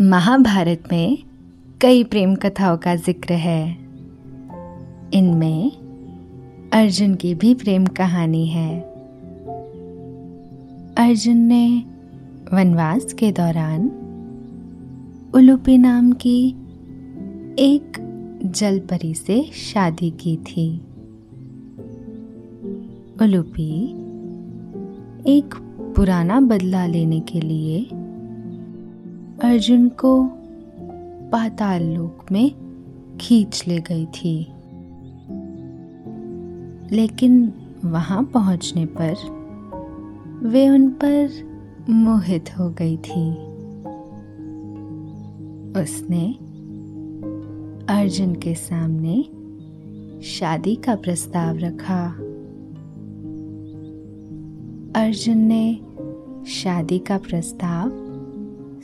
महाभारत में कई प्रेम कथाओं का ज़िक्र है। इनमें अर्जुन की भी प्रेम कहानी है। अर्जुन ने वनवास के दौरान उलूपी नाम की एक जलपरी से शादी की थी। उलूपी एक पुराना बदला लेने के लिए अर्जुन को पाताल लोक में खींच ले गई थी। लेकिन वहाँ पहुँचने पर वे उन पर मोहित हो गई थी। उसने अर्जुन के सामने शादी का प्रस्ताव रखा। अर्जुन ने शादी का प्रस्ताव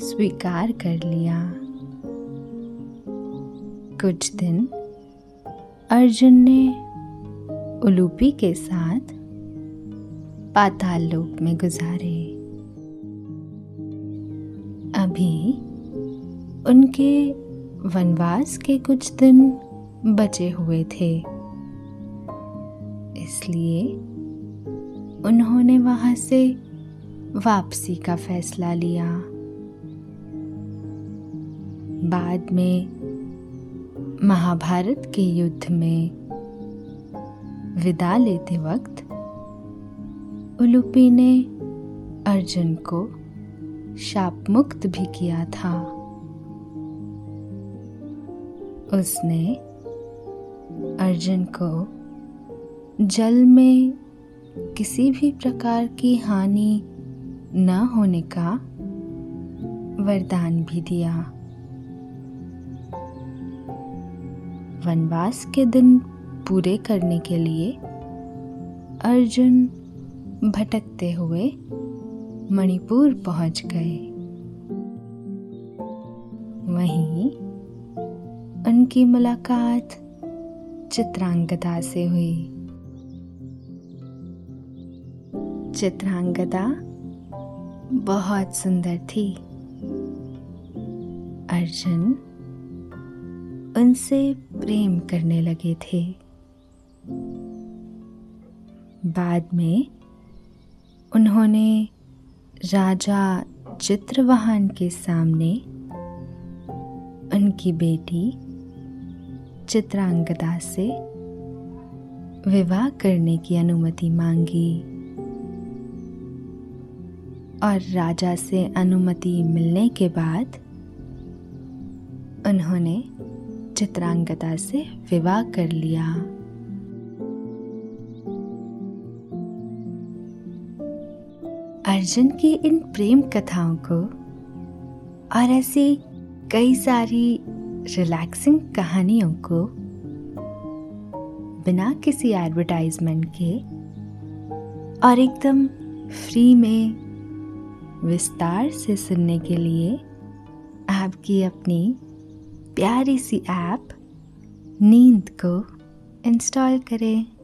स्वीकार कर लिया। कुछ दिन अर्जुन ने उलूपी के साथ पाताल लोक में गुजारे। अभी उनके वनवास के कुछ दिन बचे हुए थे। इसलिए उन्होंने वहाँ से वापसी का फैसला लिया। बाद में महाभारत के युद्ध में विदा लेते वक्त उलूपी ने अर्जुन को शापमुक्त भी किया था। उसने अर्जुन को जल में किसी भी प्रकार की हानि न होने का वरदान भी दिया। वनवास के दिन पूरे करने के लिए अर्जुन भटकते हुए मणिपुर पहुँच गए। वहीं उनकी मुलाकात चित्रांगदा से हुई। चित्रांगदा बहुत सुंदर थी। अर्जुन उनसे प्रेम करने लगे थे। बाद में उन्होंने राजा चित्रवाहन के सामने उनकी बेटी चित्रांगदा से विवाह करने की अनुमति मांगी और राजा से अनुमति मिलने के बाद उन्होंने चित्रांगदा से विवाह कर लिया। अर्जुन की इन प्रेम कथाओं को और ऐसी कई सारी रिलैक्सिंग कहानियों को बिना किसी एडवर्टाइजमेंट के और एकदम फ्री में विस्तार से सुनने के लिए आपकी अपनी प्यारी सी ऐप नींद को इंस्टॉल करें।